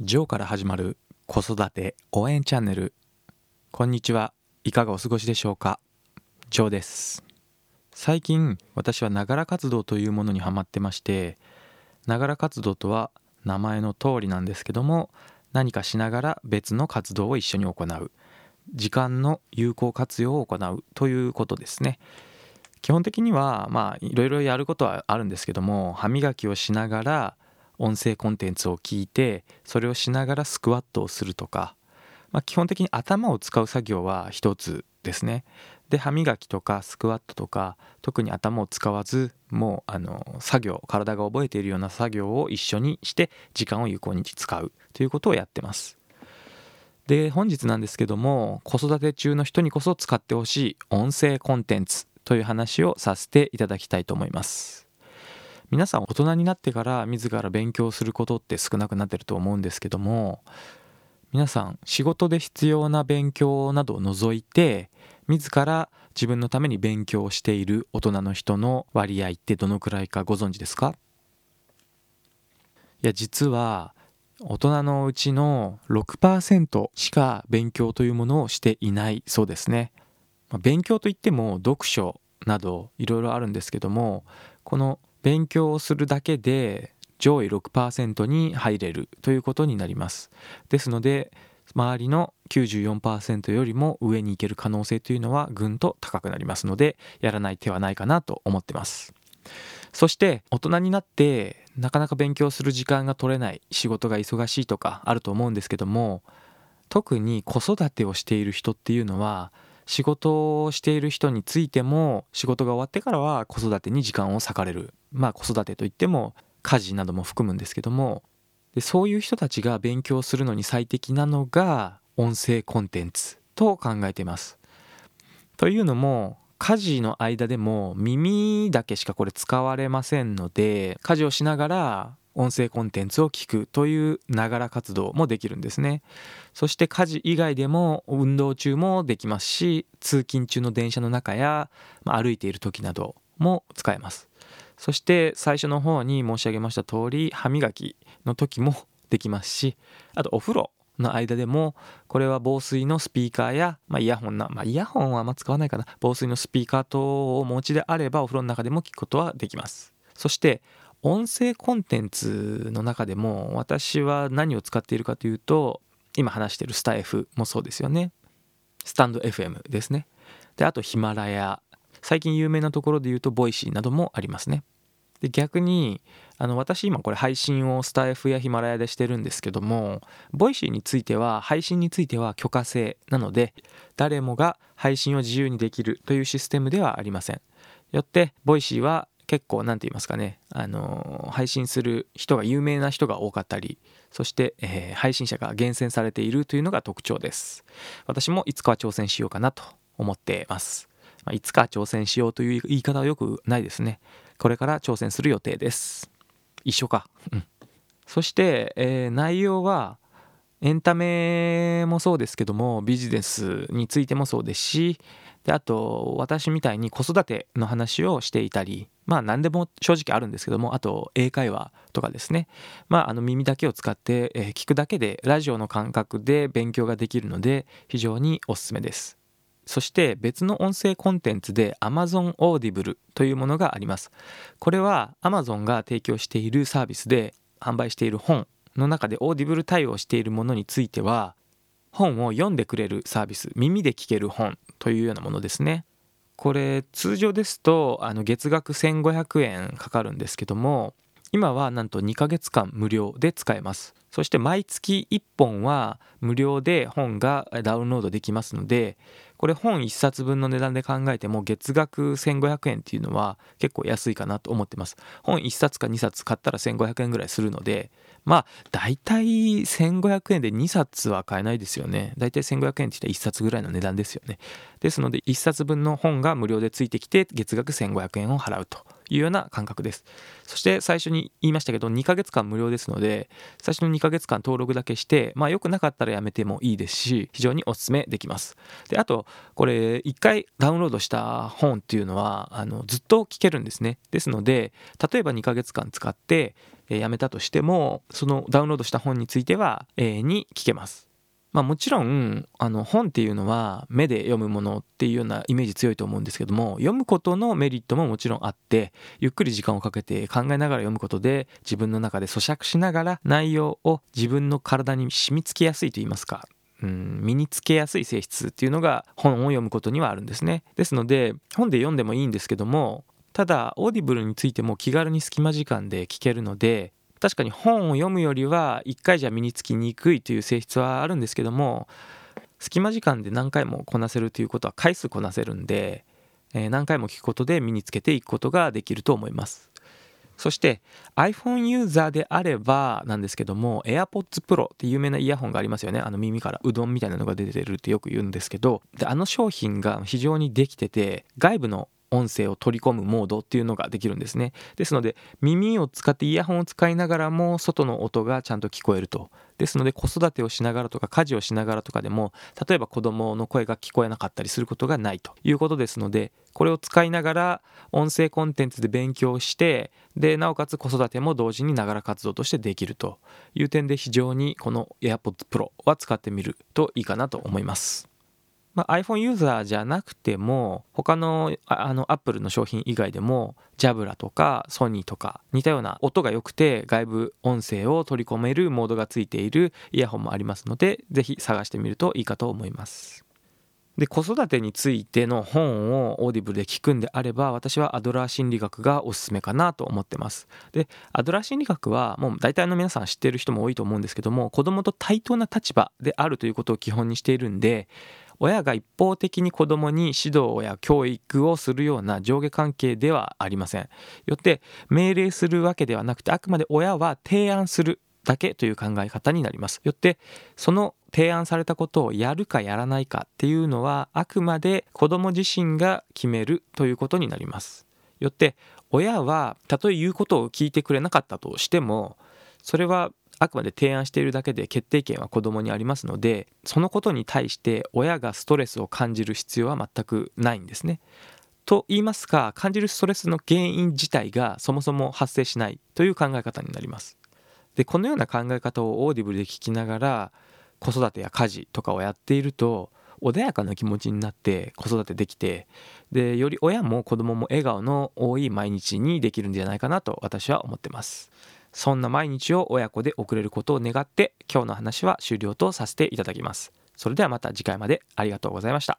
ジョーから始まる子育て応援チャンネル。こんにちは。いかがお過ごしでしょうか？ジョーです。最近私はながら活動というものにハマってましてながら活動とは名前の通りなんですけども何かしながら別の活動を一緒に行う。時間の有効活用を行うということですね。基本的にはまあいろいろやることはあるんですけども歯磨きをしながら音声コンテンツを聞いてそれをしながらスクワットをするとか、まあ、基本的に頭を使う作業は一つですね。で歯磨きとかスクワットとか特に頭を使わずもうあの作業体が覚えているような作業を一緒にして時間を有効に使うということをやってます。で本日なんですけども子育て中の人にこそ使ってほしい音声コンテンツという話をさせていただきたいと思います。皆さん大人になってから自ら勉強することって少なくなってると思うんですけども皆さん仕事で必要な勉強などを除いて自ら自分のために勉強している大人の人の割合ってどのくらいかご存知ですか？いや実は大人のうちの6%しか勉強というものをしていないそうですね。勉強といっても読書などいろいろあるんですけどもこの勉強をするだけで上位6%に入れるということになります。ですので周りの94%よりも上に行ける可能性というのはぐんと高くなりますのでやらない手はないかなと思ってます。そして大人になってなかなか勉強する時間が取れない仕事が忙しいとかあると思うんですけども特に子育てをしている人っていうのは仕事をしている人についても仕事が終わってからは子育てに時間を割かれるまあ子育てといっても家事なども含むんですけどもでそういう人たちが勉強するのに最適なのが音声コンテンツと考えています。というのも家事の間でも耳だけしかこれ使われませんので家事をしながら音声コンテンツを聞くというながら活動もできるんですね。そして家事以外でも運動中もできますし通勤中の電車の中や、ま、歩いている時なども使えます。そして最初の方に申し上げました通り歯磨きの時もできますしあとお風呂の間でもこれは防水のスピーカーや、まあ、イヤホンな、まあ、イヤホンはあんま使わないかな。防水のスピーカー等をお持ちであればお風呂の中でも聞くことはできます。そして音声コンテンツの中でも私は何を使っているかというと今話しているスタ F もそうですよね。スタンド FM ですね。であとヒマラヤ。最近有名なところで言うと Voicy などもありますね。で逆にあの私今これ配信をスタ F やヒマラヤでしてるんですけども Voicy については配信については許可制なので誰もが配信を自由にできるというシステムではありません。よって Voicy は結構何て言いますかねあの配信する人が有名な人が多かったりそして、えー、配信者が厳選されているというのが特徴です。私もいつかは挑戦しようかなと思ってます、まあ、いつか挑戦しようという言い方はよくないですね。これから挑戦する予定です。一緒か。うん。そして、えー、内容はエンタメもそうですけどもビジネスについてもそうですしであと私みたいに子育ての話をしていたりまあ何でも正直あるんですけどもあと英会話とかですね。まああの耳だけを使って、聞くだけでラジオの感覚で勉強ができるので非常におすすめです。そして別の音声コンテンツで Amazon Audible というものがあります。これは Amazon が提供しているサービスで販売している本の中で Audible 対応しているものについては本を読んでくれるサービス耳で聞ける本というようなものですね。これ通常ですとあの月額1500円かかるんですけども今はなんと2ヶ月間無料で使えます。そして毎月1本は無料で本がダウンロードできますのでこれ本1冊分の値段で考えても月額1500円っていうのは結構安いかなと思ってます。本1冊か2冊買ったら1500円ぐらいするのでまあ大体1500円で2冊は買えないですよね。大体1500円って言ったら1冊ぐらいの値段ですよね。ですので1冊分の本が無料でついてきて月額1500円を払うと。いうような感覚です。そして最初に言いましたけど2ヶ月間無料ですので最初の2 2ヶ月間登録だけしてまあ良くなかったらやめてもいいですし非常におすすめできます。であとこれ1回ダウンロードした本っていうのはあのずっと聞けるんですね。ですので例えば2ヶ月間使ってやめたとしてもそのダウンロードした本については永遠に聞けます。まあ、もちろんあの本っていうのは目で読むものっていうようなイメージ強いと思うんですけども読むことのメリットももちろんあってゆっくり時間をかけて考えながら読むことで自分の中で咀嚼しながら内容を自分の体に染み付けやすいと言いますかうん、身につけやすい性質っていうのが本を読むことにはあるんですね。ですので本で読んでもいいんですけどもただ Audible についても気軽に隙間時間で聞けるので確かに本を読むよりは1回じゃ身につきにくいという性質はあるんですけども隙間時間で何回もこなせるということは回数こなせるんで、えー、何回も聞くことで身につけていくことができると思います。そして iPhone ユーザーであればなんですけども AirPods Pro って有名なイヤホンがありますよね。あの耳からうどんみたいなのが出てるってよく言うんですけど。であの商品が非常にできてて外部の音声を取り込むモードっていうのができるんですね。ですので耳を使ってイヤホンを使いながらも外の音がちゃんと聞こえると。ですので子育てをしながらとか家事をしながらとかでも例えば子供の声が聞こえなかったりすることがないと。いうことですのでこれを使いながら音声コンテンツで勉強してでなおかつ子育ても同時にながら活動としてできると。いう点で非常にこの AirPods Pro は使ってみるといいかなと思います。まあ、iPhone ユーザーじゃなくても他のあの Apple の商品以外でもジャブラとかソニーとか似たような音が良くて外部音声を取り込めるモードがついているイヤホンもありますので是非探してみるといいかと思います。で子育てについての本を Audible で聞くんであれば私はアドラー心理学がおすすめかなと思ってますでアドラー心理学はもう大体の皆さん知ってる人も多いと思うんですけども子供と対等な立場であるということを基本にしているんで親が一方的に子供に指導や教育をするような上下関係ではありませんよって命令するわけではなくてあくまで親は提案するだけという考え方になります。よってその提案されたことをやるかやらないかっていうのはあくまで子供自身が決めるということになります。よって親はたとえ言うことを聞いてくれなかったとしてもそれはあくまで提案しているだけで決定権は子供にありますのでそのことに対して親がストレスを感じる必要は全くないんですね。と言いますか感じるストレスの原因自体がそもそも発生しないという考え方になります。でこのような考え方を Audible で聞きながら子育てや家事とかをやっていると穏やかな気持ちになって子育てできてでより親も子供も笑顔の多い毎日にできるんじゃないかなと私は思ってます。そんな毎日を親子で送れることを願って今日の話は終了とさせていただきます。それではまた次回までありがとうございました。